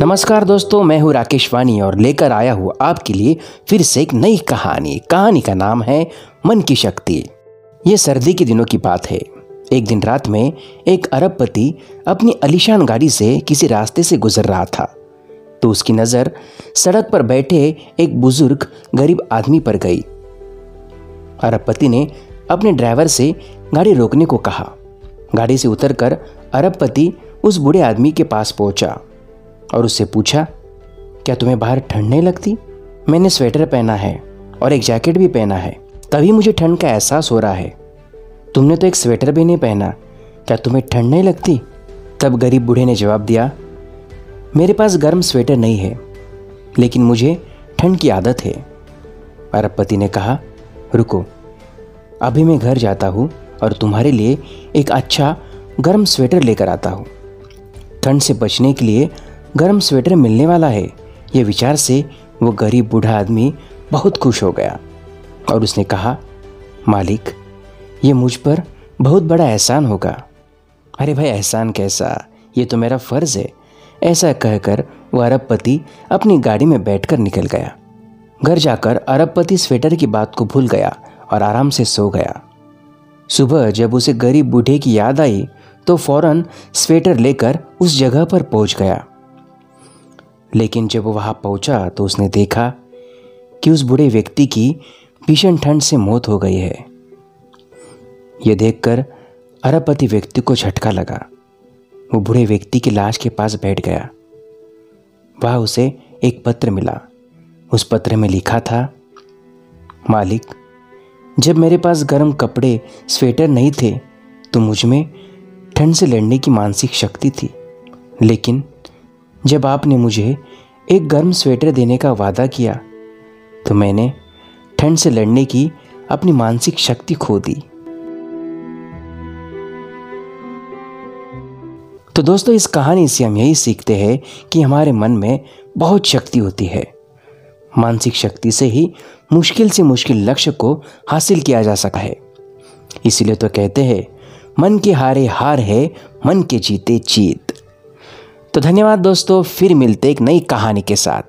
नमस्कार दोस्तों, मैं हूँ राकेश वानी और लेकर आया हूँ आपके लिए फिर से एक नई कहानी। कहानी का नाम है मन की शक्ति। ये सर्दी के दिनों की बात है। एक दिन रात में एक अरबपति अपनी अलीशान गाड़ी से किसी रास्ते से गुजर रहा था। तो उसकी नज़र सड़क पर बैठे एक बुज़ुर्ग गरीब आदमी पर गई। अरबपति ने अपने ड्राइवर से गाड़ी रोकने को कहा। गाड़ी से उतरकर अरबपति उस बूढ़े आदमी के पास पहुँचा। और उससे पूछा, क्या तुम्हें बाहर ठंड नहीं लगती? मैंने स्वेटर पहना है और एक जैकेट भी पहना है। तभी मुझे ठंड का एहसास हो रहा है। तुमने तो एक स्वेटर भी नहीं पहना। क्या तुम्हें ठंड नहीं लगती? तब गरीब बूढ़े ने जवाब दिया, मेरे पास गर्म स्वेटर नहीं है, लेकिन मुझे ठंड की आदत है। अरबपति ने कहा, रुको, अभी मैं घर जाता हूँ और तुम्हारे लिए एक अच्छा गर्म स्वेटर लेकर आता हूँ। ठंड से बचने के लिए गर्म स्वेटर मिलने वाला है। ये विचार से वो गरीब बूढ़ा आदमी बहुत खुश हो गया और उसने कहा, मालिक, ये मुझ पर बहुत बड़ा एहसान होगा। अरे भाई, एहसान कैसा? ये तो मेरा फ़र्ज़ है। ऐसा कहकर वह अरबपति अपनी गाड़ी में बैठकर निकल गया। घर जाकर अरबपति स्वेटर की बात को भूल गया और आराम से सो गया। सुबह जब उसे गरीब बूढ़े की याद आई तो फ़ौरन स्वेटर लेकर उस जगह पर पहुँच गया। लेकिन जब वहाँ पहुँचा तो उसने देखा कि उस बूढ़े व्यक्ति की भीषण ठंड से मौत हो गई है। यह देखकर अरबपति व्यक्ति को झटका लगा। वो बूढ़े व्यक्ति की लाश के पास बैठ गया। वह उसे एक पत्र मिला। उस पत्र में लिखा था, मालिक, जब मेरे पास गर्म कपड़े, स्वेटर नहीं थे तो मुझमें ठंड से लड़ने की मानसिक शक्ति थी। लेकिन जब आपने मुझे एक गर्म स्वेटर देने का वादा किया तो मैंने ठंड से लड़ने की अपनी मानसिक शक्ति खो दी। तो दोस्तों, इस कहानी से हम यही सीखते हैं कि हमारे मन में बहुत शक्ति होती है। मानसिक शक्ति से ही मुश्किल से मुश्किल लक्ष्य को हासिल किया जा सका है। इसीलिए तो कहते हैं, मन के हारे हार है, मन के जीते जीत। तो धन्यवाद दोस्तों फिर मिलते एक नई कहानी के साथ।